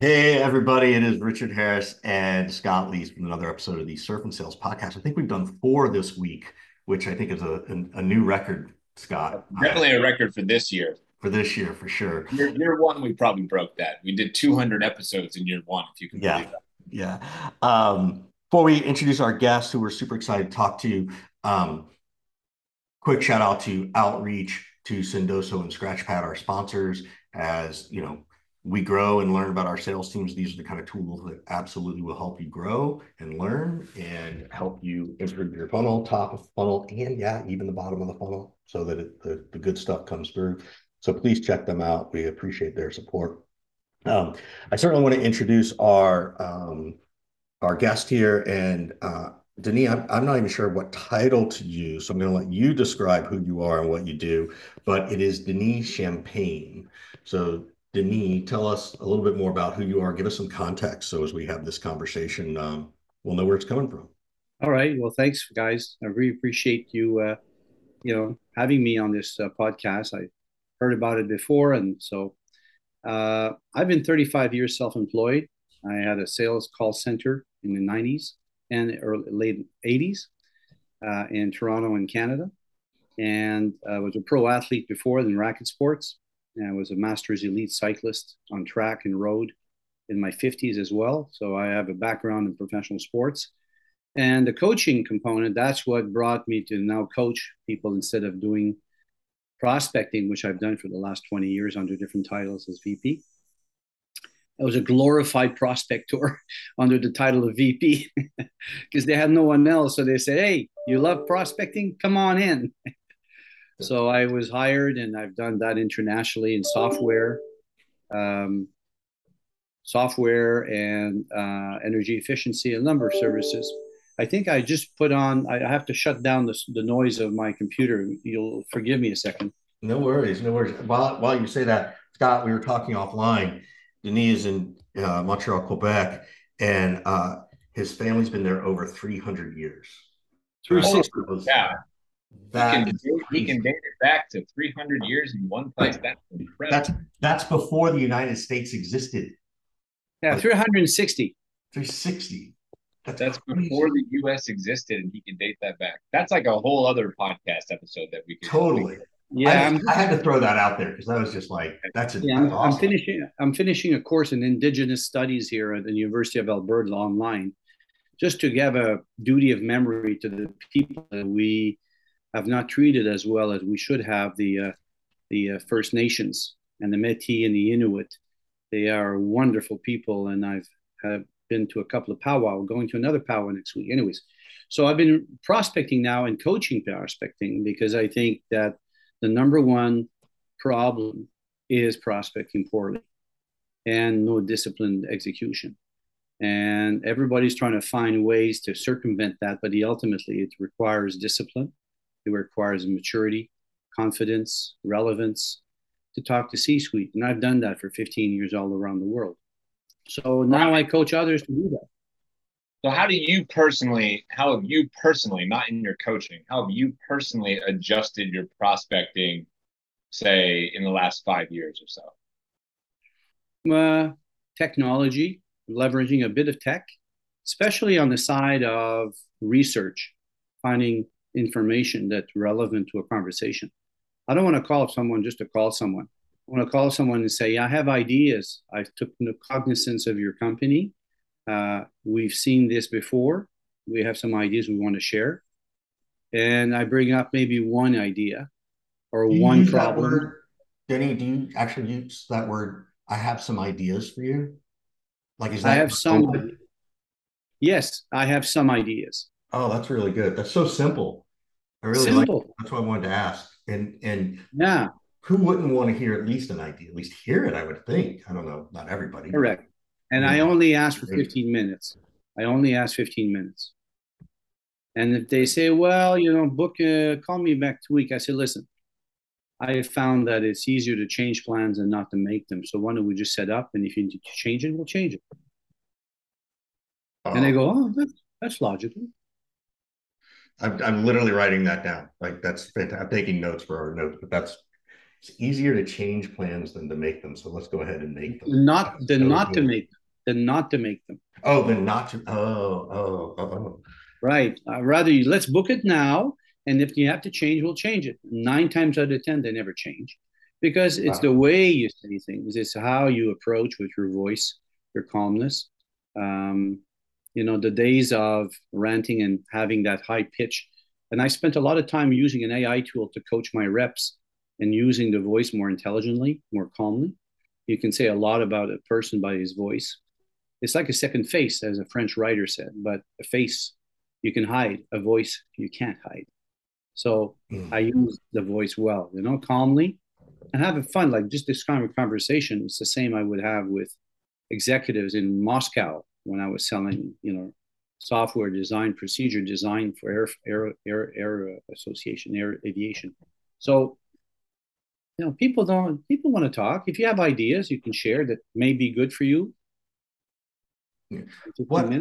Hey, everybody, it is Richard Harris and Scott Leese from another episode of the Surf and Sales Podcast. I think we've done four this week, which I think is a, a, a new record, Scott. Definitely a record for this year. For this year, for sure. Year, year one, we probably broke that. We did 200 episodes in year one, if you can yeah, believe that. Yeah. Um, before we introduce our guests, who we're super excited to talk to, um, quick shout out to Outreach, to Sendoso and Scratchpad, our sponsors. As you know, we grow and learn about our sales teams. These are the kind of tools that absolutely will help you grow and learn and help you improve your funnel, top of funnel, and yeah, even the bottom of the funnel so that it, the, the good stuff comes through. So please check them out. We appreciate their support. Um, I certainly want to introduce our um, our guest here, and uh, Denis, I'm, I'm not even sure what title to use, so I'm going to let you describe who you are and what you do. But it is Denis Champagne. So Denis, tell us a little bit more about who you are. Give us some context so as we have this conversation, um, we'll know where it's coming from. All right. Well, thanks, guys. I really appreciate you, uh, you know, having me on this uh, podcast. I heard about it before, and so uh, I've been 35 years self-employed. I had a sales call center in the 90s and early late 80s uh, in Toronto and Canada, and I was a pro athlete before in racket sports. I was a Masters elite cyclist on track and road in my 50s as well. So I have a background in professional sports. And the coaching component, that's what brought me to now coach people instead of doing prospecting, which I've done for the last 20 years under different titles as VP. I was a glorified prospector under the title of VP because they had no one else. So they said, Hey, you love prospecting? Come on in. So I was hired, and I've done that internationally in software, um, software and uh, energy efficiency, a number of services. I think I just put on. I have to shut down the, the noise of my computer. You'll forgive me a second. No worries, no worries. While while you say that, Scott, we were talking offline. Denis is in uh, Montreal, Quebec, and uh, his family's been there over 300 years. 360. Yeah. That he can, he can date it back to 300 years in one place. That's incredible. That's that's before the United States existed. Yeah, 360. 360. That's, that's before the U.S. existed, and he can date that back. That's like a whole other podcast episode that we could totally. Yeah, I, I, had to throw that out there because I was just like, "That's a." Yeah, I'm, awesome. I'm, finishing. I'm finishing a course in Indigenous Studies here at the University of Alberta online, just to give a duty of memory to the people that we have not treated as well as we should have the uh, the uh, First Nations and the Métis and the Inuit. They are wonderful people, and I've have been to a couple of powwow, going to another powwow next week. Anyways, so I've been prospecting now and coaching prospecting because I think that the number one problem is prospecting poorly and no disciplined execution. And everybody's trying to find ways to circumvent that, but ultimately it requires discipline it requires maturity, confidence, relevance to talk to C suite. And I've done that for 15 years all around the world. So now I coach others to do that. So how do you personally, how have you personally, not in your coaching, how have you personally adjusted your prospecting, say, in the last five years or so? Uh, technology, leveraging a bit of tech, especially on the side of research, finding information that's relevant to a conversation. I don't want to call someone just to call someone. I want to call someone and say, yeah, I have ideas. I took cognizance of your company. Uh, we've seen this before. We have some ideas we want to share. And I bring up maybe one idea or one problem. Denny, do you actually use that word? I have some ideas for you. Like, is that I have some? Yes, I have some ideas. Oh, that's really good. That's so simple. I really simple. like. That's what I wanted to ask. And and yeah, who wouldn't want to hear at least an idea? At least hear it. I would think. I don't know. Not everybody. Correct. And yeah. I only ask for 15 minutes. I only ask 15 minutes. And if they say, well, you know, book, uh, call me back two week, I say, listen, I found that it's easier to change plans and not to make them. So why don't we just set up? And if you need to change it, we'll change it. And they go, oh, that's, that's logical. I'm, I'm literally writing that down. Like that's fantastic. I'm taking notes for our notes, but that's it's easier to change plans than to make them. So let's go ahead and make them. Not than not to make them. Than not to make them. Oh, then not to. Oh, oh, oh, oh. Right. Uh, rather, let's book it now, and if you have to change, we'll change it. Nine times out of ten, they never change, because it's wow. the way you say things. It's how you approach with your voice, your calmness. Um, you know, the days of ranting and having that high pitch. And I spent a lot of time using an AI tool to coach my reps and using the voice more intelligently, more calmly. You can say a lot about a person by his voice. It's like a second face, as a French writer said, but a face you can hide, a voice you can't hide. So mm. I use the voice well, you know, calmly and having fun. Like just this kind of conversation, it's the same I would have with executives in Moscow when I was selling, you know, software design, procedure design for air, air, air, air association, air aviation. So you know people don't people want to talk if you have ideas you can share that may be good for you yeah. what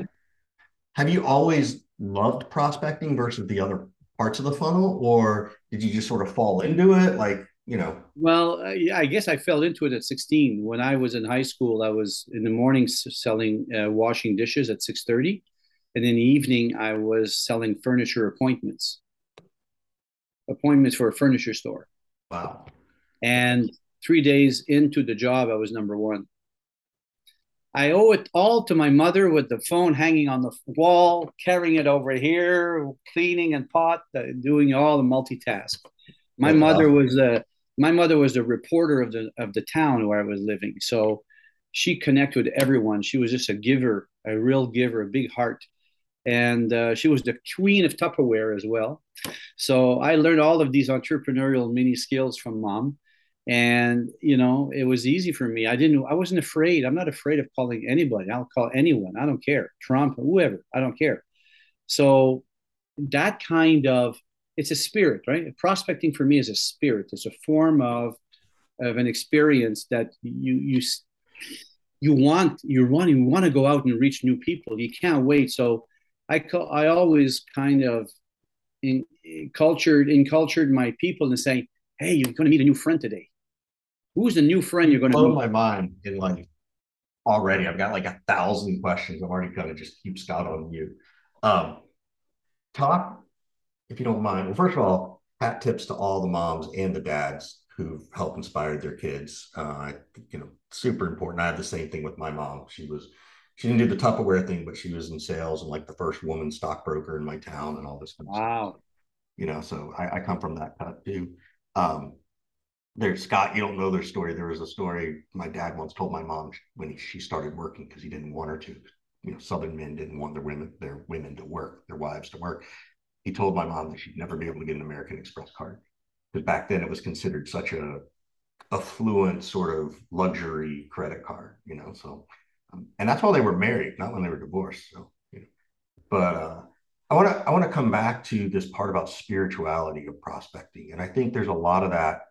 have you always loved prospecting versus the other parts of the funnel or did you just sort of fall into it like you know. Well uh, i guess i fell into it at 16 when i was in high school i was in the morning selling uh, washing dishes at 6.30 and in the evening i was selling furniture appointments. Appointments for a furniture store. Wow. And three days into the job, I was number one. I owe it all to my mother with the phone hanging on the wall, carrying it over here, cleaning and pot, uh, doing all the multitask. My mother was the my mother was the reporter of the of the town where I was living, so she connected with everyone. She was just a giver, a real giver, a big heart, and uh, she was the queen of Tupperware as well. So I learned all of these entrepreneurial mini skills from mom. And you know it was easy for me. I didn't i wasn't afraid. I'm not afraid of calling anybody. I'll call anyone. I don't care. Trump whoever. I don't care. So that kind of it's a spirit right prospecting for me is a spirit it's a form of of an experience that you you you want you want you want to go out and reach new people you can't wait so i call i always kind of in, in cultured incultured my people and saying hey you're going to meet a new friend today Who's the new friend you're going to blow my mind in like already? I've got like a thousand questions. I'm already kind of just keep Scott on you. Um, talk, if you don't mind. Well, first of all, hat tips to all the moms and the dads who've helped inspire their kids. Uh, you know, super important. I had the same thing with my mom. She was she didn't do the Tupperware thing, but she was in sales and like the first woman stockbroker in my town and all this kind of wow. stuff. You know, so I, I come from that cut too. Um, there's Scott, you don't know their story. There was a story my dad once told my mom when he, she started working because he didn't want her to. You know, Southern men didn't want their women, their women to work, their wives to work. He told my mom that she'd never be able to get an American Express card because back then it was considered such a affluent sort of luxury credit card. You know, so um, and that's while they were married, not when they were divorced. So, you know, but uh, I want to I want to come back to this part about spirituality of prospecting, and I think there's a lot of that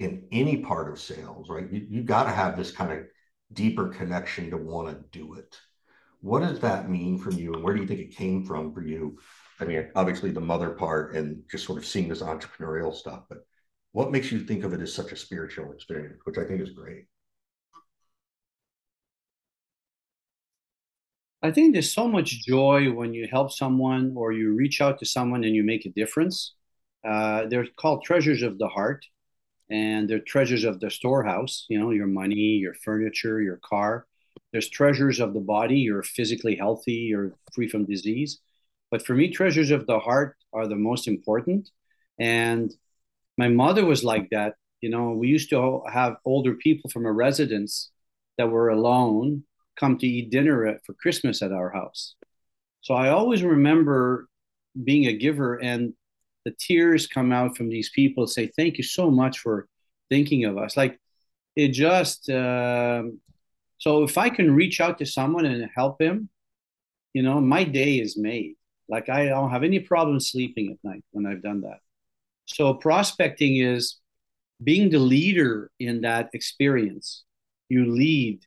in any part of sales, right? You, you got to have this kind of deeper connection to want to do it. What does that mean from you, and where do you think it came from for you? I mean, obviously the mother part and just sort of seeing this entrepreneurial stuff, but what makes you think of it as such a spiritual experience, which I think is great? I think there's so much joy when you help someone or you reach out to someone and you make a difference. Uh, they're called treasures of the heart and they're treasures of the storehouse, you know, your money, your furniture, your car. There's treasures of the body, you're physically healthy, you're free from disease. But for me, treasures of the heart are the most important. And my mother was like that. You know, we used to have older people from a residence that were alone come to eat dinner for Christmas at our house. So I always remember being a giver and the tears come out from these people say thank you so much for thinking of us like it just um, so if i can reach out to someone and help him you know my day is made like i don't have any problem sleeping at night when i've done that so prospecting is being the leader in that experience you lead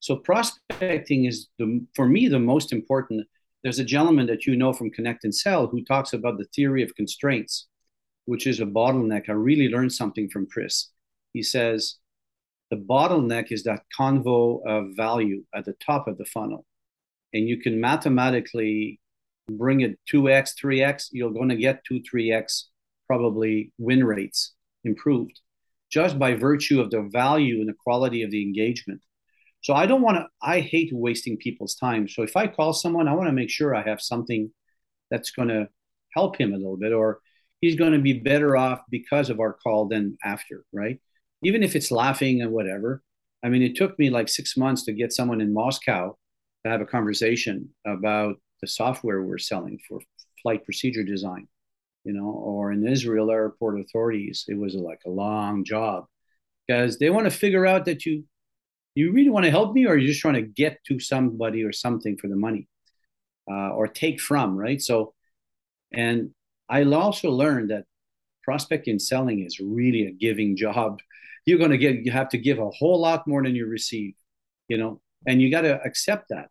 so prospecting is the for me the most important there's a gentleman that you know from Connect and Sell who talks about the theory of constraints, which is a bottleneck. I really learned something from Chris. he says the bottleneck is that convo of value at the top of the funnel. And you can mathematically bring it 2x, 3x, you're going to get 2, 3x probably win rates improved just by virtue of the value and the quality of the engagement. So I don't want to, I hate wasting people's time. So if I call someone, I want to make sure I have something that's going to help him a little bit, or he's going to be better off because of our call than after, right? Even if it's laughing and whatever. I mean, it took me like six months to get someone in Moscow to have a conversation about the software we're selling for flight procedure design, you know, or in Israel airport authorities. It was like a long job. Because they want to figure out that you you really want to help me or you're just trying to get to somebody or something for the money uh, or take from right? So and i also learned that prospecting and selling is really a giving job. You're going to get you have to give a whole lot more than you receive you know and you got to accept that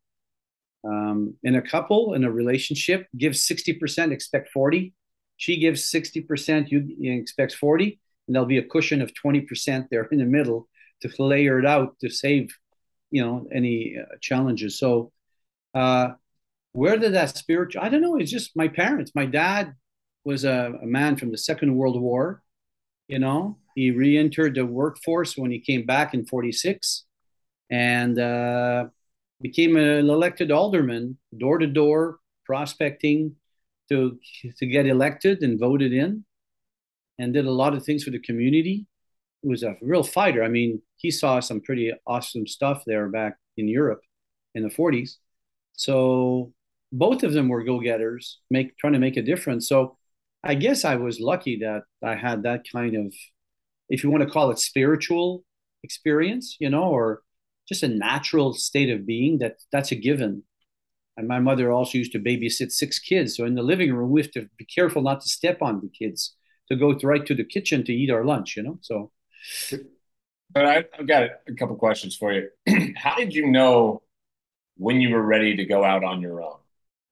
um, in a couple in a relationship give 60% expect 40 she gives 60% you, you expect 40 and there'll be a cushion of 20% there in the middle to layer it out to save you know any uh, challenges. So uh where did that spiritual i don't know it's just my parents. My dad was a, a man from the second world war you know? He re-entered the workforce when he came back in 46 and uh, became an elected alderman door to door prospecting to to get elected and voted in and did a lot of things for the community was a real fighter. I mean, he saw some pretty awesome stuff there back in Europe in the 40s. So both of them were go-getters, make trying to make a difference. So I guess I was lucky that I had that kind of, if you want to call it spiritual experience, you know, or just a natural state of being that that's a given. And my mother also used to babysit six kids. So in the living room, we have to be careful not to step on the kids to go right to the kitchen to eat our lunch, you know? So but I, have got a couple questions for you. How did you know when you were ready to go out on your own?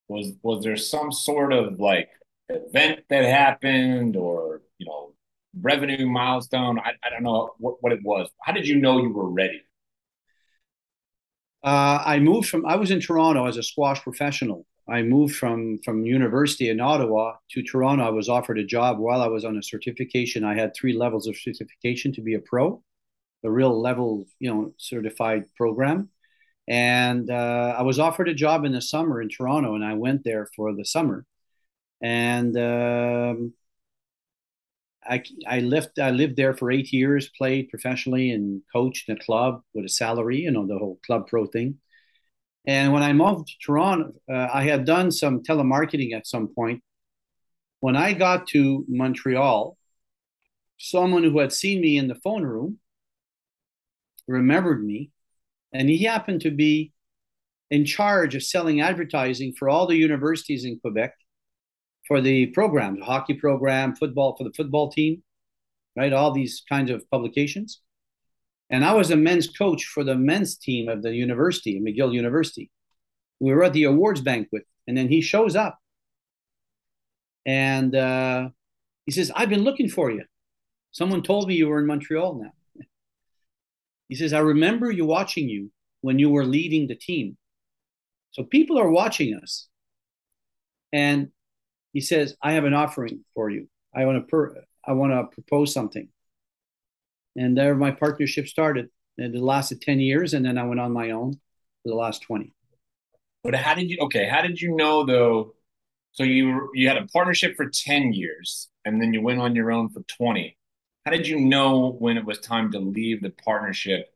Was was there some sort of like event that happened, or you know, revenue milestone? I, I don't know what, what it was. How did you know you were ready? Uh, I moved from. I was in Toronto as a squash professional. I moved from from university in Ottawa to Toronto. I was offered a job while I was on a certification. I had three levels of certification to be a pro, a real level, you know, certified program. And uh, I was offered a job in the summer in Toronto, and I went there for the summer. And um, I I lived I lived there for eight years, played professionally, and coached in a club with a salary, you know, the whole club pro thing and when I moved to Toronto, uh, I had done some telemarketing at some point. When I got to Montreal, someone who had seen me in the phone room remembered me, and he happened to be in charge of selling advertising for all the universities in Quebec for the programs, hockey program, football for the football team, right? All these kinds of publications. And I was a men's coach for the men's team of the university, McGill University. We were at the awards banquet, and then he shows up. And uh, he says, I've been looking for you. Someone told me you were in Montreal now. He says, I remember you watching you when you were leading the team. So people are watching us. And he says, I have an offering for you. I want to per- I want to propose something and there my partnership started. And it lasted ten years, and then I went on my own for the last twenty. But how did you? Okay, how did you know though? So you you had a partnership for ten years, and then you went on your own for twenty. How did you know when it was time to leave the partnership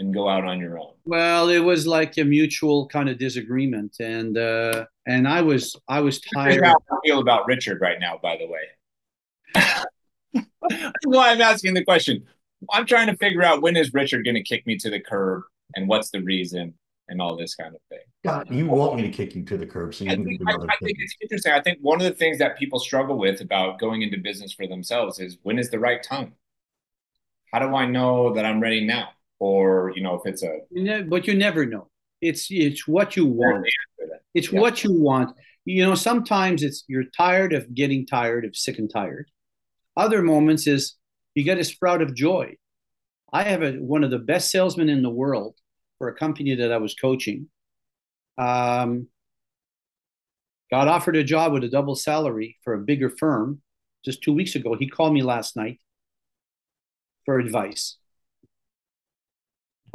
and go out on your own? Well, it was like a mutual kind of disagreement, and uh, and I was I was tired. How I feel about Richard right now, by the way. That's why I'm asking the question. I'm trying to figure out when is Richard going to kick me to the curb and what's the reason and all this kind of thing. God, you want me to kick you to the curb, so you I can think, I, I think it's interesting. I think one of the things that people struggle with about going into business for themselves is when is the right time? How do I know that I'm ready now? Or you know, if it's a but you never know. It's it's what you want. It's yeah. what you want. You know, sometimes it's you're tired of getting tired of sick and tired. Other moments is you get a sprout of joy. I have a, one of the best salesmen in the world for a company that I was coaching. Um, got offered a job with a double salary for a bigger firm just two weeks ago. He called me last night for advice.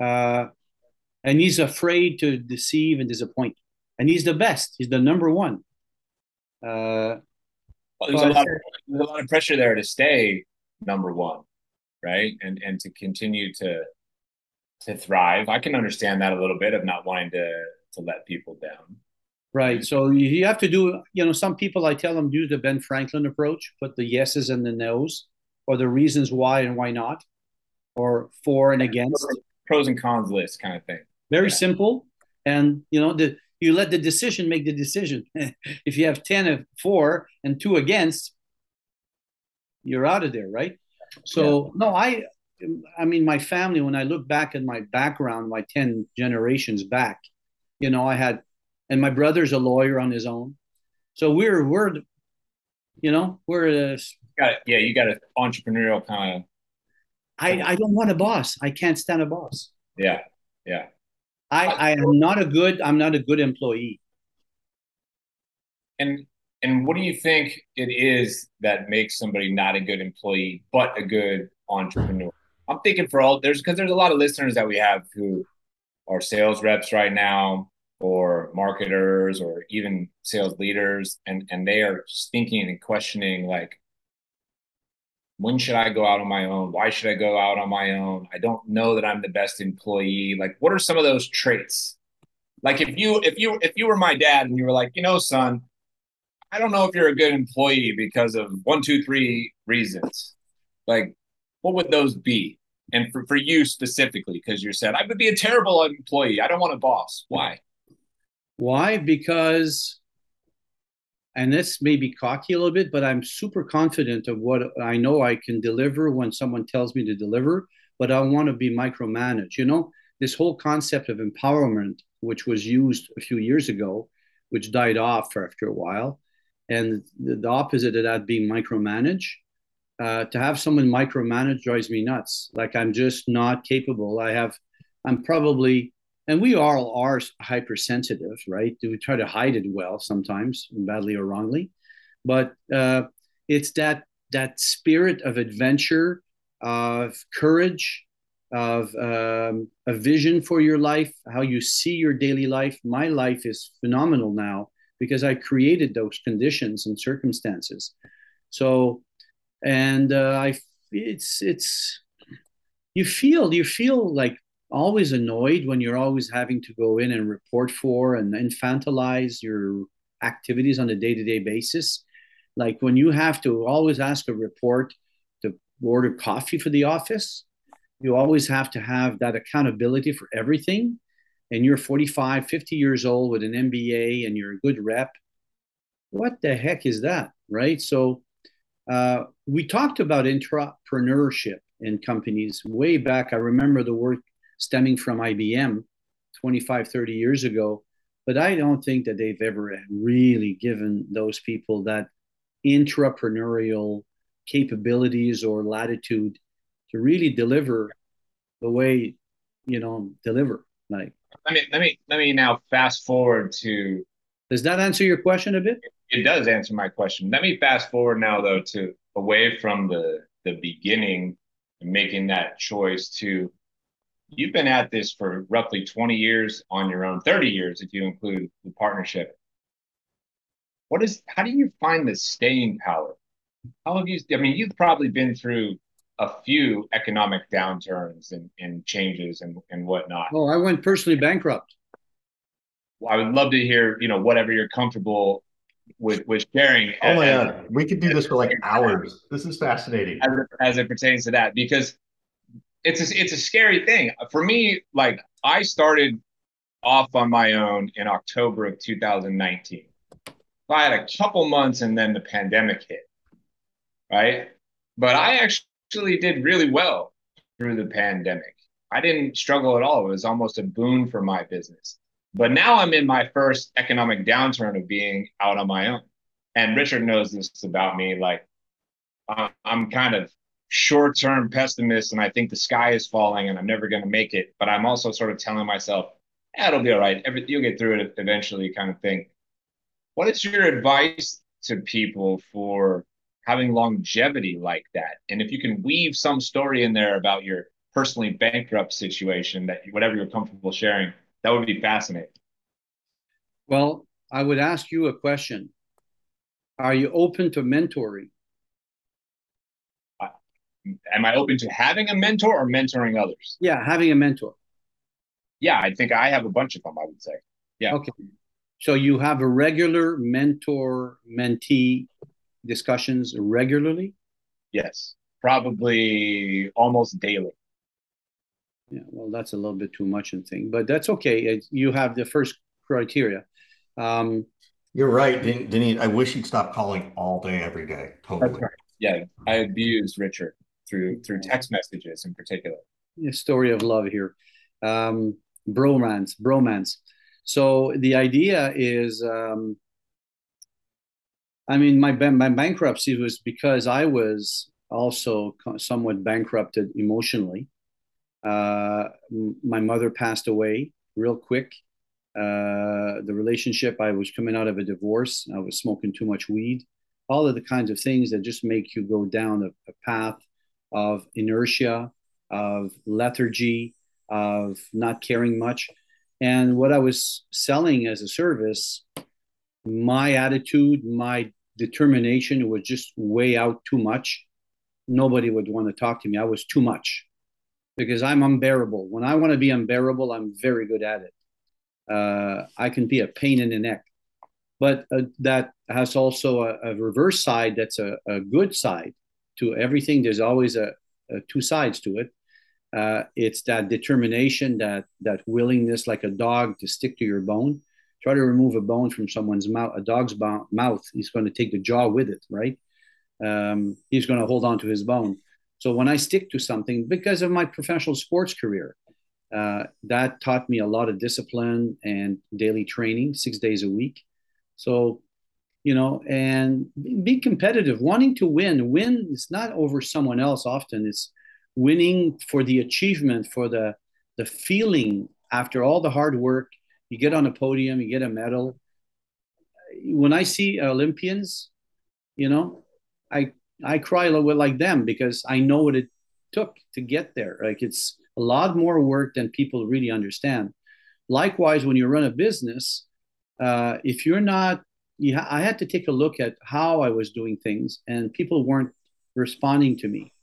Uh, and he's afraid to deceive and disappoint. And he's the best. He's the number one. Uh, well, there's, a lot of, there's a lot of pressure there to stay number one, right? And and to continue to to thrive. I can understand that a little bit of not wanting to to let people down. Right. So you have to do, you know, some people I tell them use the Ben Franklin approach, put the yeses and the nos, or the reasons why and why not, or for and against. Pros and cons list kind of thing. Very yeah. simple. And you know, the you let the decision make the decision. if you have 10 of four and two against, you're out of there, right? So yeah. no, I I mean my family, when I look back at my background, my 10 generations back, you know, I had and my brother's a lawyer on his own. So we're we're you know, we're a, got it. Yeah, you got an entrepreneurial kind of I, I don't want a boss. I can't stand a boss. Yeah. Yeah. I, I am not a good I'm not a good employee. And and what do you think it is that makes somebody not a good employee but a good entrepreneur? I'm thinking for all there's because there's a lot of listeners that we have who are sales reps right now or marketers or even sales leaders and and they are just thinking and questioning like when should I go out on my own? Why should I go out on my own? I don't know that I'm the best employee. Like, what are some of those traits? Like, if you if you if you were my dad and you were like, you know, son, I don't know if you're a good employee because of one, two, three reasons. Like, what would those be? And for, for you specifically, because you said I would be a terrible employee. I don't want a boss. Why? Why? Because and this may be cocky a little bit, but I'm super confident of what I know I can deliver when someone tells me to deliver, but I want to be micromanaged. You know, this whole concept of empowerment, which was used a few years ago, which died off after a while, and the, the opposite of that being micromanage. Uh, to have someone micromanage drives me nuts. Like I'm just not capable. I have, I'm probably and we all are hypersensitive, right? We try to hide it well sometimes, badly or wrongly, but uh, it's that that spirit of adventure, of courage, of um, a vision for your life, how you see your daily life. My life is phenomenal now because I created those conditions and circumstances. So, and uh, I, it's it's you feel you feel like always annoyed when you're always having to go in and report for and infantilize your activities on a day-to-day basis. Like when you have to always ask a report to order coffee for the office you always have to have that accountability for everything. And you're 45 50 years old with an mba and you're a good rep. What the heck is that right? So uh, we talked about entrepreneurship in companies way back. I remember the word stemming from IBM 25, 30 years ago. But I don't think that they've ever really given those people that entrepreneurial capabilities or latitude to really deliver the way, you know, deliver. Like, let me let me let me now fast forward to. Does that answer your question a bit? It does answer my question. Let me fast forward now though to away from the the beginning and making that choice to you've been at this for roughly 20 years on your own, 30 years if you include the partnership. What is how do you find the staying power? How have you I mean you've probably been through a few economic downturns and, and changes and, and whatnot. Oh, I went personally bankrupt. Well, I would love to hear, you know, whatever you're comfortable with with sharing. Oh my god, we could do this for like hours. This is fascinating as it, as it pertains to that because it's a, it's a scary thing for me. Like I started off on my own in October of 2019. I had a couple months and then the pandemic hit, right? But I actually did really well through the pandemic. I didn't struggle at all. It was almost a boon for my business. But now I'm in my first economic downturn of being out on my own. And Richard knows this about me. Like, I'm kind of short term pessimist and I think the sky is falling and I'm never going to make it. But I'm also sort of telling myself, it'll be all right. Every, you'll get through it eventually, kind of thing. What is your advice to people for having longevity like that? And if you can weave some story in there about your personally bankrupt situation, that whatever you're comfortable sharing, that would be fascinating. Well, I would ask you a question. Are you open to mentoring? Am I open to having a mentor or mentoring others? Yeah, having a mentor. Yeah, I think I have a bunch of them, I would say. Yeah. Okay. So you have a regular mentor mentee discussions regularly? Yes, probably almost daily. Yeah, well, that's a little bit too much and thing, but that's okay. You have the first criteria. Um, You're right, Denis. I wish you'd stop calling all day, every day. Totally. Right. Yeah, I abused Richard through through text messages in particular. A story of love here, um, bromance, bromance. So the idea is, um, I mean, my my bankruptcy was because I was also somewhat bankrupted emotionally. Uh, my mother passed away real quick. Uh, the relationship, I was coming out of a divorce. I was smoking too much weed. All of the kinds of things that just make you go down a, a path of inertia, of lethargy, of not caring much. And what I was selling as a service, my attitude, my determination was just way out too much. Nobody would want to talk to me. I was too much because I'm unbearable. When I want to be unbearable, I'm very good at it. Uh, I can be a pain in the neck. But uh, that has also a, a, reverse side that's a, a good side to everything. There's always a, a two sides to it. Uh, it's that determination, that that willingness, like a dog, to stick to your bone. Try to remove a bone from someone's mouth, a dog's bo- mouth. He's going to take the jaw with it, right? Um, he's going to hold on to his bone. So when I stick to something, because of my professional sports career, uh, that taught me a lot of discipline and daily training, six days a week. So you know, and be competitive, wanting to win. Win is not over someone else often. It's winning for the achievement, for the the feeling after all the hard work. You get on a podium, you get a medal. When I see Olympians, you know, I I cry a little bit like them because I know what it took to get there. Like it's a lot more work than people really understand. Likewise, when you run a business, uh, if you're not yeah, I had to take a look at how I was doing things, and people weren't responding to me.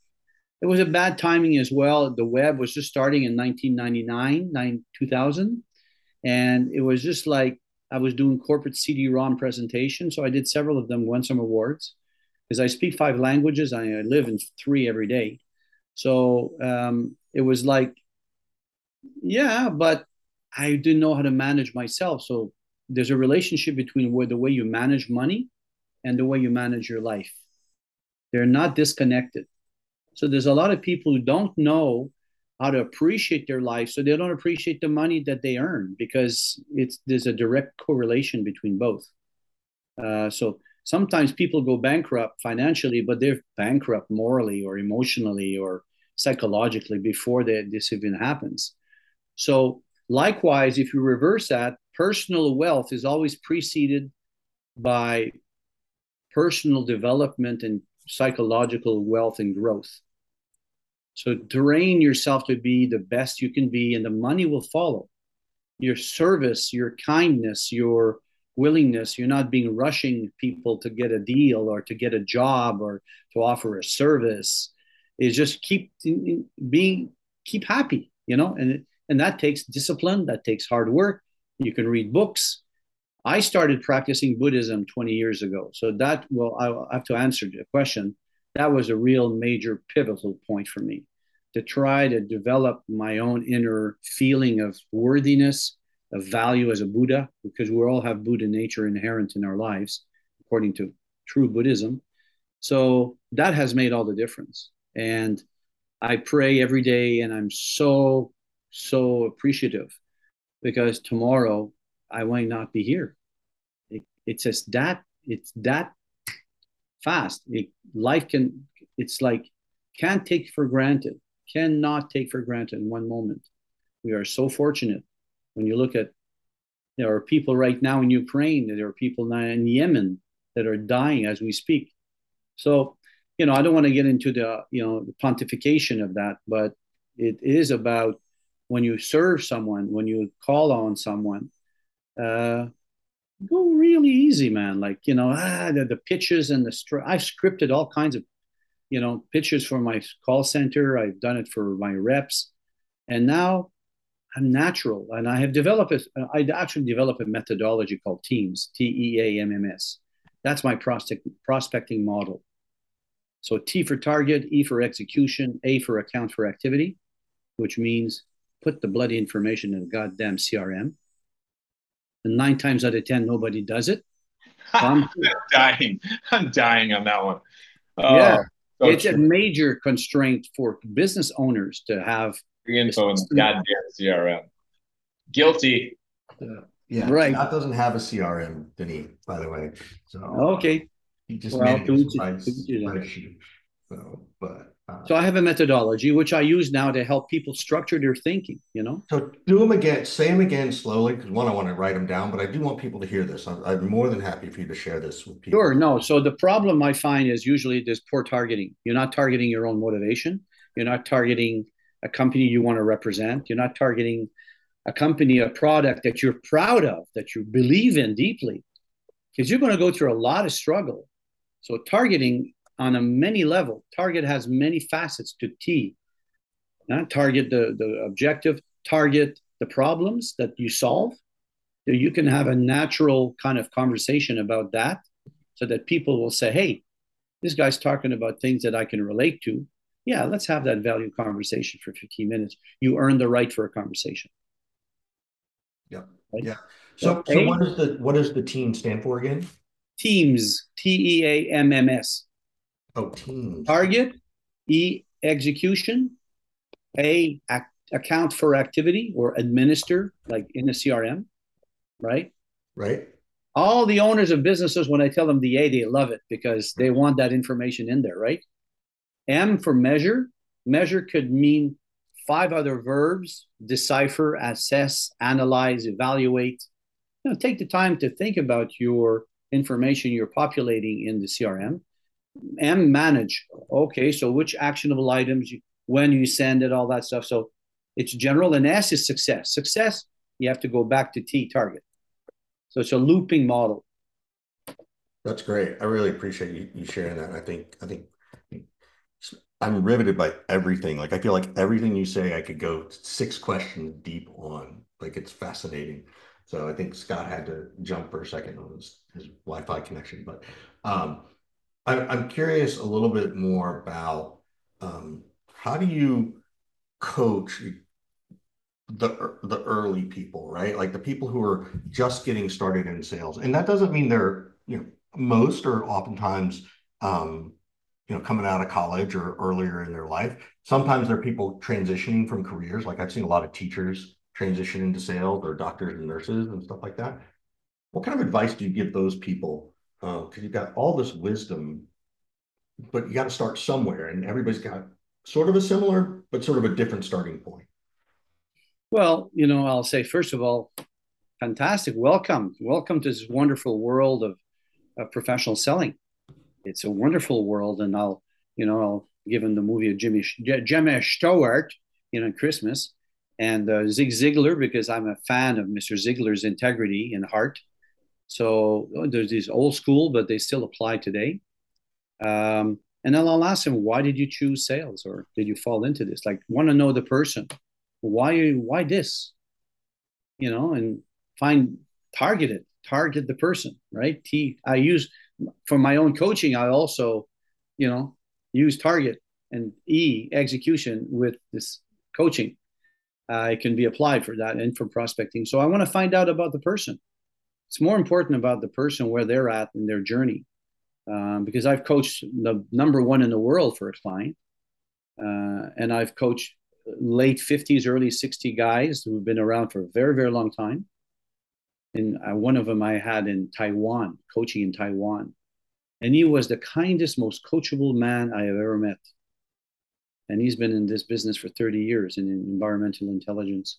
It was a bad timing as well. The web was just starting in 1999, 9, 2000. And it was just like I was doing corporate CD-ROM presentations. So I did several of them, won some awards because I speak five languages. I, I live in three every day. So um, it was like, yeah, but I didn't know how to manage myself. So there's a relationship between where the way you manage money and the way you manage your life. They're not disconnected. So there's a lot of people who don't know how to appreciate their life, so they don't appreciate the money that they earn because it's there's a direct correlation between both. Uh, so sometimes people go bankrupt financially, but they're bankrupt morally or emotionally or psychologically before they, this even happens. So likewise, if you reverse that, personal wealth is always preceded by personal development and psychological wealth and growth. So train yourself to be the best you can be, and the money will follow. Your service, your kindness, your willingness, you're not being rushing people to get a deal or to get a job or to offer a service. Is just keep being keep happy, you know, and and that takes discipline, that takes hard work, you can read books. I started practicing Buddhism 20 years ago. So that, well, I have to answer the question. That was a real major pivotal point for me to try to develop my own inner feeling of worthiness, of value as a Buddha, because we all have Buddha nature inherent in our lives, according to true Buddhism. So that has made all the difference. And I pray every day, and I'm so, so appreciative because tomorrow I might not be here. It, it's just that it's that fast. It, life can. It's like Can't take for granted. Cannot take for granted in one moment. We are so fortunate when you look at there are people right now in Ukraine, there are people now in Yemen that are dying as we speak. So, you know, I don't want to get into the, you know, the pontification of that, but it is about when you serve someone, when you call on someone, uh, go really easy, man. Like, you know, ah, the, the pitches and the, stri- I've scripted all kinds of, you know, pitches for my call center. I've done it for my reps. And now I'm natural, and I have developed. A, I actually developed a methodology called Teams, T E A M M S. That's my prospect, prospecting model. So T for target, E for execution, A for account for activity, which means put the bloody information in a goddamn CRM. And nine times out of ten, nobody does it. I'm, I'm, dying. I'm dying on that one. Oh, yeah, so it's true. a major constraint for business owners to have the info in the goddamn CRM. Guilty. Uh, yeah, right. That doesn't have a CRM, Denis, by the way. So okay, he just well, manages by spreadsheet. So, but so I have a methodology which I use now to help people structure their thinking. You know. So do them again. Say them again slowly because one, I want to write them down, but I do want people to hear this. I'm, I'm more than happy for you to share this with people. Sure. No. So the problem I find is usually there's poor targeting. You're not targeting your own motivation. You're not targeting a company you want to represent. You're not targeting a company, a product that you're proud of, that you believe in deeply, because you're going to go through a lot of struggle. So targeting on a many level, target has many facets to T. Not target the, the objective, target the problems that you solve. So you can have a natural kind of conversation about that so that people will say, hey, this guy's talking about things that I can relate to yeah, let's have that value conversation for 15 minutes. You earn the right for a conversation. Yeah. Right? Yeah. So, so, so what does the what does the team stand for again? Teams. T E A M M S. Oh, teams. Target. E execution. A ac- account for activity or administer, like in the CRM. Right. Right. All the owners of businesses, when I tell them the A, they love it because they want that information in there, right? M for measure. Measure could mean five other verbs decipher, assess, analyze, evaluate. You know, take the time to think about your information you're populating in the CRM. M, manage. Okay, so which actionable items, you, when you send it, all that stuff. So it's general. And S is success. Success, you have to go back to T, target. So it's a looping model. That's great. I really appreciate you, you sharing that. I think I think I'm riveted by everything. Like I feel like everything you say, I could go six questions deep on. Like it's fascinating. So I think Scott had to jump for a second on his, his Wi-Fi connection. But um, I'm curious a little bit more about um, how do you coach the the early people, right? Like the people who are just getting started in sales, and that doesn't mean they're you know most or oftentimes um, you know, coming out of college or earlier in their life. Sometimes there are people transitioning from careers. Like I've seen a lot of teachers transition into sales or doctors and nurses and stuff like that. What kind of advice do you give those people? Because uh, you've got all this wisdom, but you got to start somewhere, and everybody's got sort of a similar, but sort of a different starting point. Well, you know, I'll say first of all, fantastic. Welcome, welcome to this wonderful world of, of professional selling it's a wonderful world, and I'll you know I'll give him the movie of Jimmy Jimmy Stewart, you know, Christmas, and uh, Zig Ziglar because I'm a fan of Mr. Ziglar's integrity and heart. So oh, there's these old school, but they still apply today. Um, and then I'll ask him, why did you choose sales, or did you fall into this? Like, want to know the person. Why? Why this? You know, and find target it, target the person, right? T. I use for my own coaching, I also, you know, use target and E execution with this coaching. Uh, it can be applied for that and for prospecting. So I want to find out about the person. It's more important about the person where they're at in their journey, um, because I've coached the number one in the world for a client, uh, and I've coached late 50s, early 60 guys who've been around for a very, very long time and uh, one of them I had in Taiwan, coaching in Taiwan. And he was the kindest, most coachable man I have ever met. and he's been in this business for 30 years in environmental intelligence.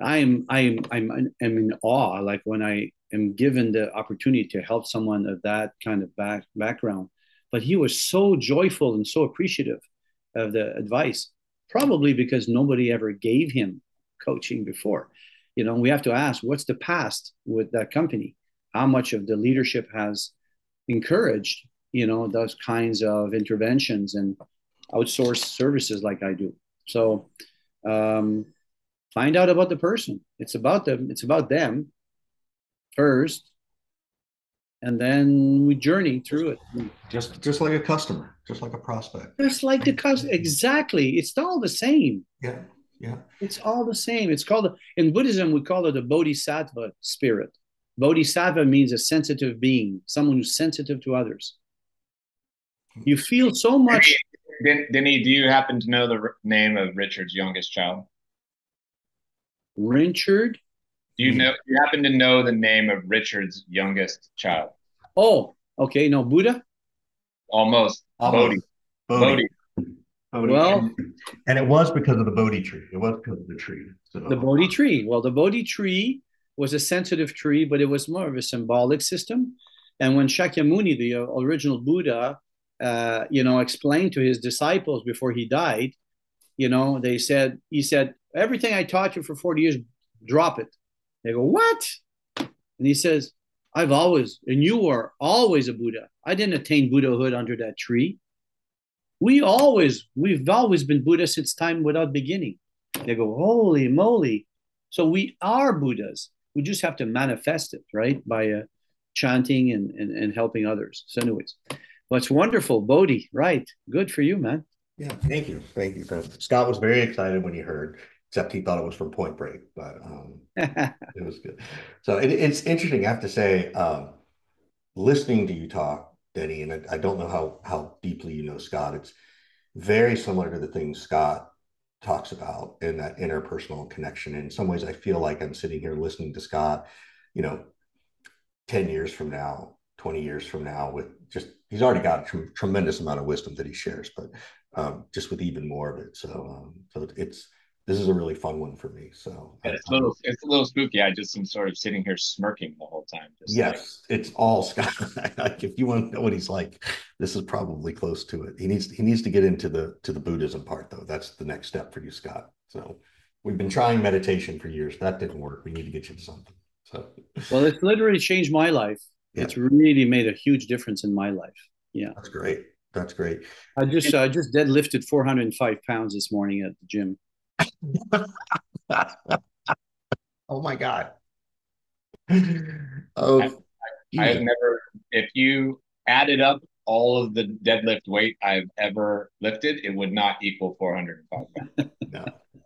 I am I am I'm I'm in awe. Like when I am given the opportunity to help someone of that kind of back, background, but he was so joyful and so appreciative of the advice, probably because nobody ever gave him coaching before. You know, we have to ask what's the past with that company? How much of the leadership has encouraged, you know, those kinds of interventions and outsource services like I do. So um, find out about the person. It's about them. It's about them first, and then we journey through it. Just just like a customer, just like a prospect. Just like the customer. Exactly. It's all the same. Yeah. Yeah. It's all the same. It's called in Buddhism we call it a bodhisattva spirit. Bodhisattva means a sensitive being, someone who's sensitive to others. You feel so much. Denny, do you happen to know the name of Richard's youngest child? Richard? Do you know? Do you happen to know the name of Richard's youngest child? Oh, okay. No, Buddha. Almost. Bodhi. Bodhi. Bodhi. Well, and, and, it was because of the Bodhi tree. It was because of the tree. So. The Bodhi tree. Well, the Bodhi tree was a sensitive tree, but it was more of a symbolic system. And when Shakyamuni, the original Buddha, uh, you know, explained to his disciples before he died, you know, they said, he said, everything I taught you for 40 years, drop it. They go, what? And he says, I've always, and you were always a Buddha. I didn't attain Buddhahood under that tree. We always, we've always been Buddha since time without beginning. They go, holy moly. So we are Buddhas. We just have to manifest it, right? By uh, chanting and, and, and helping others. So, anyways, it's wonderful. Bodhi, right. Good for you, man. Yeah, thank you. Thank you. Scott was very excited when he heard, except he thought it was from Point Break, but um, it was good. So it, it's interesting. I have to say, um, listening to you talk, Denny, and I, I, don't know how how deeply you know Scott. It's very similar to the things Scott talks about in that interpersonal connection. In some ways, I feel like I'm sitting here listening to Scott, you know, 10 years from now, 20 years from now, with just he's already got a tr- tremendous amount of wisdom that he shares, but um, just with even more of it. So, um, so it's this is a really fun one for me. So yeah, it's a little it's a little spooky. I just am sort of sitting here smirking the whole time. yes, like... it's all Scott. like if you want to know what he's like, this is probably close to it. He needs he needs to get into the to the Buddhism part though. That's the next step for you, Scott. So we've been trying meditation for years. That didn't work. We need to get you to something. So well, it's literally changed my life. Yeah. It's really made a huge difference in my life. Yeah, that's great. That's great. I just I just deadlifted 405 pounds this morning at the gym. oh my god. Oh, I, I have never. If you added up all of the deadlift weight I've ever lifted, it would not equal 405 pounds. no,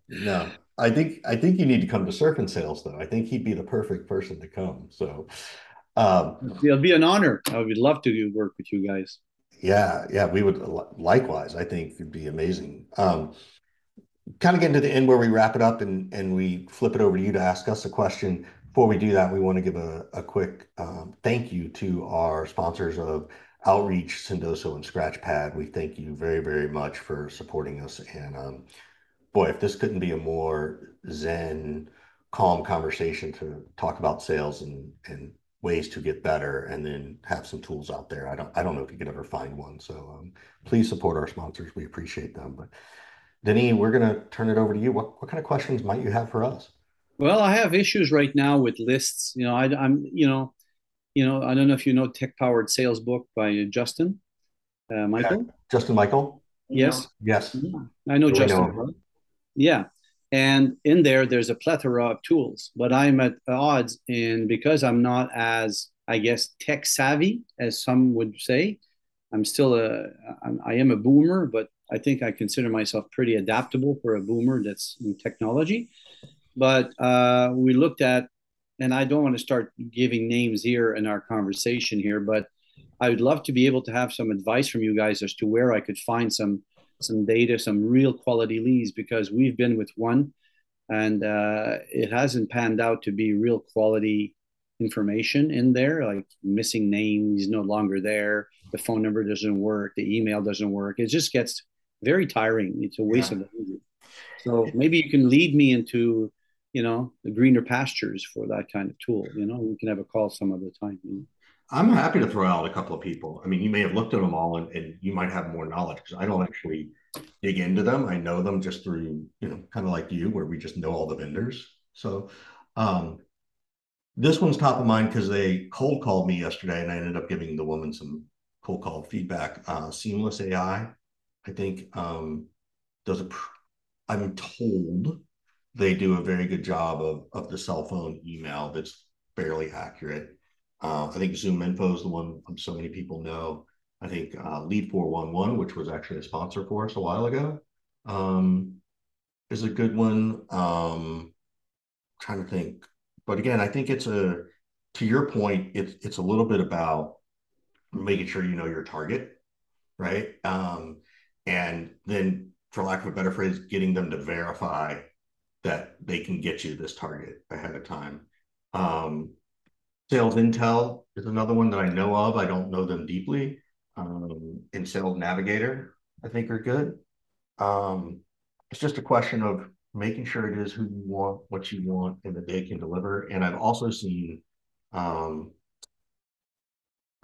no. I think I think you need to come to surf and sales though. I think he'd be the perfect person to come. So um, it'll be an honor. I would love to work with you guys. Yeah, yeah, we would likewise. I think it'd be amazing. Um, kind of getting to the end where we wrap it up and we flip it over to you to ask us a question. Before we do that, we want to give a, quick um, thank you to our sponsors of Outreach, Sendoso, and Scratchpad. We thank you very, very much for supporting us. And um, boy, if this couldn't be a more zen, calm conversation to talk about sales and and ways to get better and then have some tools out there. I don't I don't know if you could ever find one. So um, please support our sponsors. We appreciate them. But Denis, we're gonna turn it over to you. What what kind of questions might you have for us? Well, I have issues right now with lists. You know, I, am you know, you know, I don't know if you know Tech Powered Sales Book by Justin uh, Michael. Yeah. Justin Michael. Yes. Yes. I know Justin. Know yeah. And in there, there's a plethora of tools, but I'm at odds. And because I'm not as, I guess, tech savvy as some would say, I'm still a, I'm, I am a boomer, but I think I consider myself pretty adaptable for a boomer that's in technology. But uh, we looked at, and I don't want to start giving names here in our conversation here, but I would love to be able to have some advice from you guys as to where I could find some some data, some real quality leads, because we've been with one and uh, it hasn't panned out to be real quality information in there, like missing names no longer there, the phone number doesn't work, the email doesn't work. It just gets very tiring. It's a waste yeah. of energy. So maybe you can lead me into, you know, the greener pastures for that kind of tool. You know, we can have a call some other time. You know? I'm happy to throw out a couple of people. I mean, you may have looked at them all and, and you might have more knowledge because I don't actually dig into them. I know them just through, you know, kind of like you, where we just know all the vendors. So um, this one's top of mind because they cold called me yesterday and I ended up giving the woman some cold call feedback. Uh, Seamless AI, I think, um, does a, I'm told they do a very good job of, of the cell phone email that's fairly accurate. Uh, I think Zoom Info is the one so many people know. I think uh, Lead 411, which was actually a sponsor for us a while ago, um, is a good one. Um, trying to think, but again, I think it's a to your point, it's it's a little bit about making sure you know your target, right? Um, and then, for lack of a better phrase, getting them to verify that they can get you this target ahead of time. Um, Sales Intel is another one that I know of. I don't know them deeply. Um, and Sales Navigator, I think, are good. Um, it's just a question of making sure it is who you want, what you want, and that they can deliver. And I've also seen um,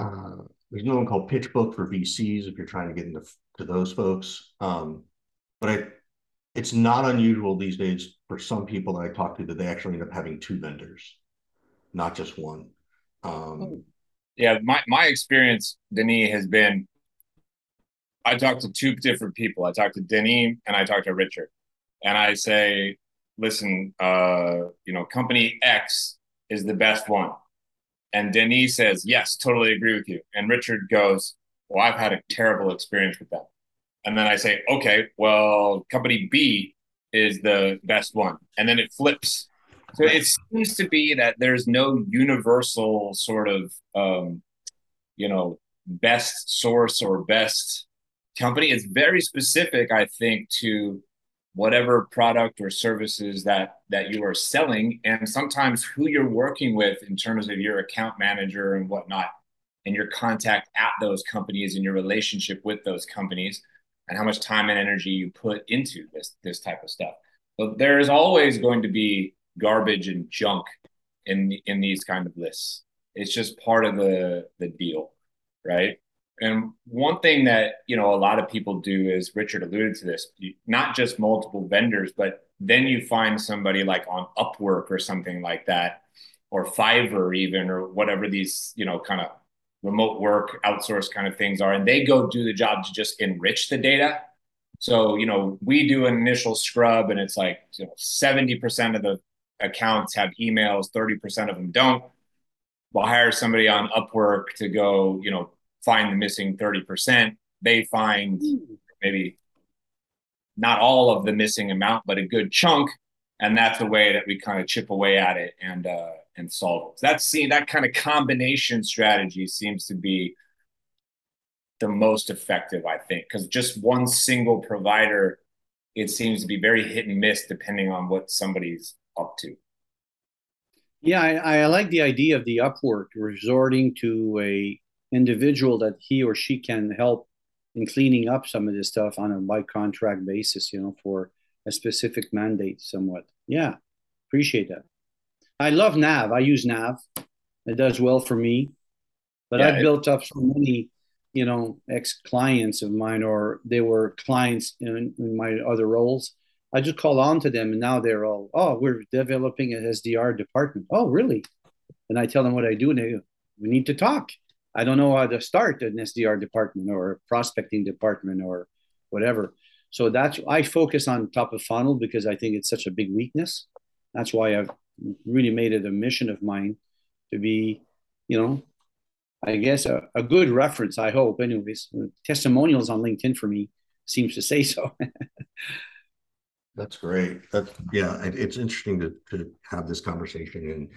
uh, there's another one called PitchBook for VCs if you're trying to get into to those folks. Um, but I, it's not unusual these days for some people that I talk to that they actually end up having two vendors, not just one. Um, yeah, my my experience, Denis, has been. I talked to two different people. I talked to Denis and I talked to Richard, and I say, listen, uh, you know, company X is the best one, and Denis says, yes, totally agree with you, and Richard goes, well, I've had a terrible experience with them, and then I say, okay, well, company B is the best one, and then it flips. So it seems to be that there's no universal sort of, um, you know, best source or best company. It's very specific, I think, to whatever product or services that that you are selling, and sometimes who you're working with in terms of your account manager and whatnot, and your contact at those companies and your relationship with those companies, and how much time and energy you put into this this type of stuff. But there is always going to be garbage and junk in in these kind of lists. It's just part of the the deal, right? And one thing that you know a lot of people do is Richard alluded to this, not just multiple vendors, but then you find somebody like on Upwork or something like that, or Fiverr even, or whatever these you know kind of remote work outsource kind of things are, and they go do the job to just enrich the data. So you know we do an initial scrub, and it's like you know seventy percent of the accounts have emails, 30% of them don't. We'll hire somebody on Upwork to go, you know, find the missing 30%. They find maybe not all of the missing amount, but a good chunk. And that's the way that we kind of chip away at it and uh, and solve it. So that's seen that kind of combination strategy seems to be the most effective, I think, because just one single provider, it seems to be very hit and miss depending on what somebody's up to. Yeah, I, I like the idea of the Upwork resorting to a individual that he or she can help in cleaning up some of this stuff on a by contract basis, you know, for a specific mandate somewhat. Yeah, appreciate that. I love Nav. I use Nav. It does well for me. But yeah, I've it, built up so many, you know, ex clients of mine, or they were clients in, in my other roles I just call on to them, and now they're all, oh, we're developing an SDR department. Oh, really? And I tell them what I do, and they go, we need to talk. I don't know how to start an SDR department or prospecting department or whatever. So that's I focus on top of funnel because I think it's such a big weakness. That's why I've really made it a mission of mine to be, you know, I guess a, a good reference. I hope, anyways. Testimonials on LinkedIn for me seems to say so. That's great. That's yeah. It's interesting to to have this conversation and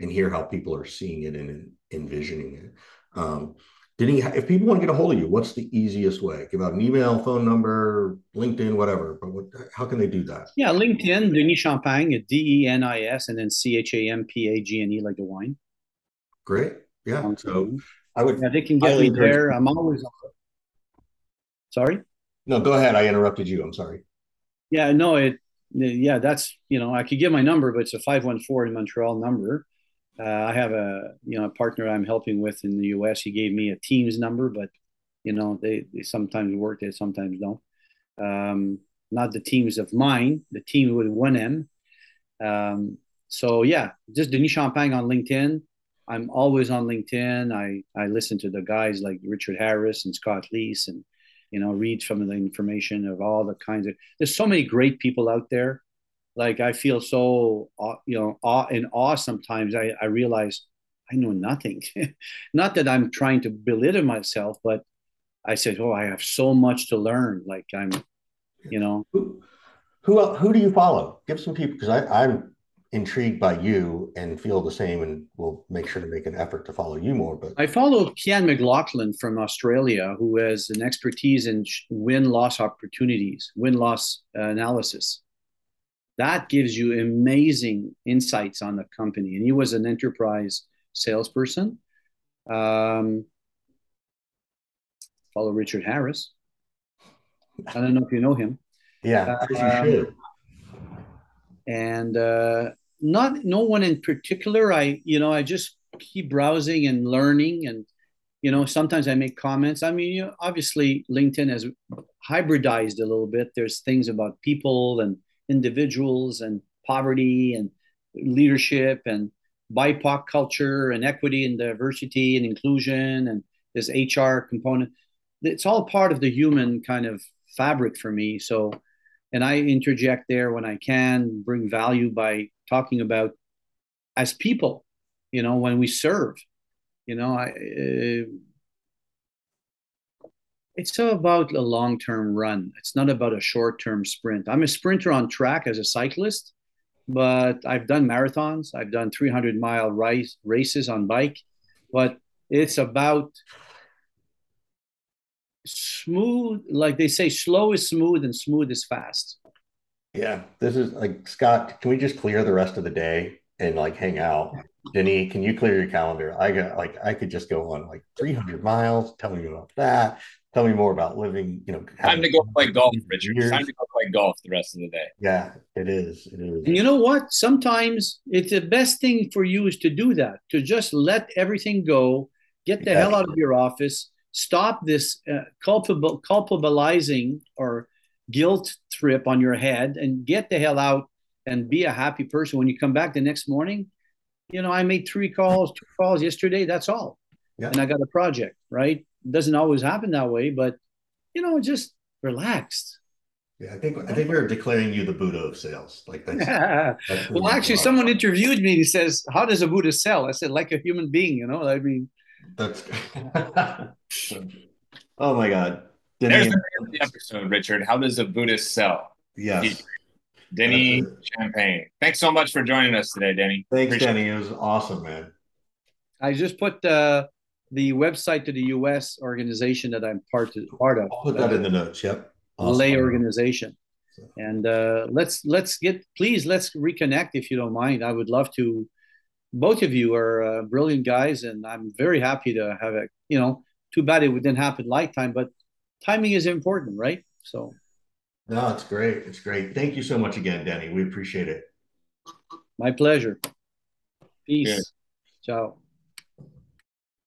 and hear how people are seeing it and envisioning it. Um, did he? If people want to get a hold of you, what's the easiest way? Give out an email, phone number, LinkedIn, whatever. But what, how can they do that? Yeah, LinkedIn, Denis Champagne, D E N I S, and then C H A M P A G N E, like the wine. Great. Yeah. Um, so I would. Yeah, they can get me there. I'm always. Sorry. No, go ahead. I interrupted you. I'm sorry. Yeah, no, it yeah, that's you know I could give my number, but it's a five one four in Montreal number. Uh, I have a you know a partner I'm helping with in the U.S. He gave me a Teams number, but you know they, they sometimes work, they sometimes don't. Um, not the teams of mine, the team with one M. Um, so yeah, just Denis Champagne on LinkedIn. I'm always on LinkedIn. I I listen to the guys like Richard Harris and Scott Leese and you know read some of the information of all the kinds of there's so many great people out there like i feel so you know awe in awe sometimes. I, I realize i know nothing. Not that i'm trying to belittle myself but i said oh i have so much to learn. Like i'm you know. Who who, who do you follow? Give some people because i'm intrigued by you and feel the same and will make sure to make an effort to follow you more but i follow Kian mclaughlin from australia who has an expertise in win-loss opportunities win-loss uh, analysis that gives you amazing insights on the company and he was an enterprise salesperson um, follow richard harris i don't know if you know him yeah um, you should and uh, not no one in particular. I you know I just keep browsing and learning, and you know sometimes I make comments. I mean, you know, obviously LinkedIn has hybridized a little bit. There's things about people and individuals and poverty and leadership and BIPOC culture and equity and diversity and inclusion and this HR component. It's all part of the human kind of fabric for me. So and I interject there when I can, bring value by talking about as people, you know, when we serve, you know, I, uh, it's about a long term run. It's not about a short term sprint. I'm a sprinter on track as a cyclist, but I've done marathons. I've done 300 mile race, races on bike, but it's about smooth, like they say, slow is smooth and smooth is fast. Yeah, this is like Scott. Can we just clear the rest of the day and like hang out? Denny, can you clear your calendar? I got like I could just go on like 300 miles. Tell me about that. Tell me more about living. You know, time to go play golf, Richard. Years. Time to go play golf the rest of the day. Yeah, it is. It is. And you know what? Sometimes it's the best thing for you is to do that. To just let everything go. Get the yeah. hell out of your office stop this uh, culpable culpabilizing or guilt trip on your head and get the hell out and be a happy person when you come back the next morning you know i made three calls two calls yesterday that's all yeah. and i got a project right it doesn't always happen that way but you know just relaxed yeah, I think I think we are declaring you the Buddha of sales. Like that's, that's well, actually, someone interviewed me. He says, "How does a Buddha sell?" I said, "Like a human being." You know, I mean, that's. oh my God. Denny, There's the episode, Richard. How does a Buddhist sell? Yes. Denny Champagne. Thanks so much for joining us today, Denny. Thanks, Appreciate Denny. It. it was awesome, man. I just put uh, the website to the U.S. organization that I'm part of. Part of. I'll put that uh, in the notes. Yep. Awesome. Lay organization. And uh, let's let's get please let's reconnect if you don't mind. I would love to both of you are uh, brilliant guys, and I'm very happy to have a you know. Too bad it didn't happen lifetime, but timing is important, right? So. No, it's great. It's great. Thank you so much again, Denny. We appreciate it. My pleasure. Peace. Ciao.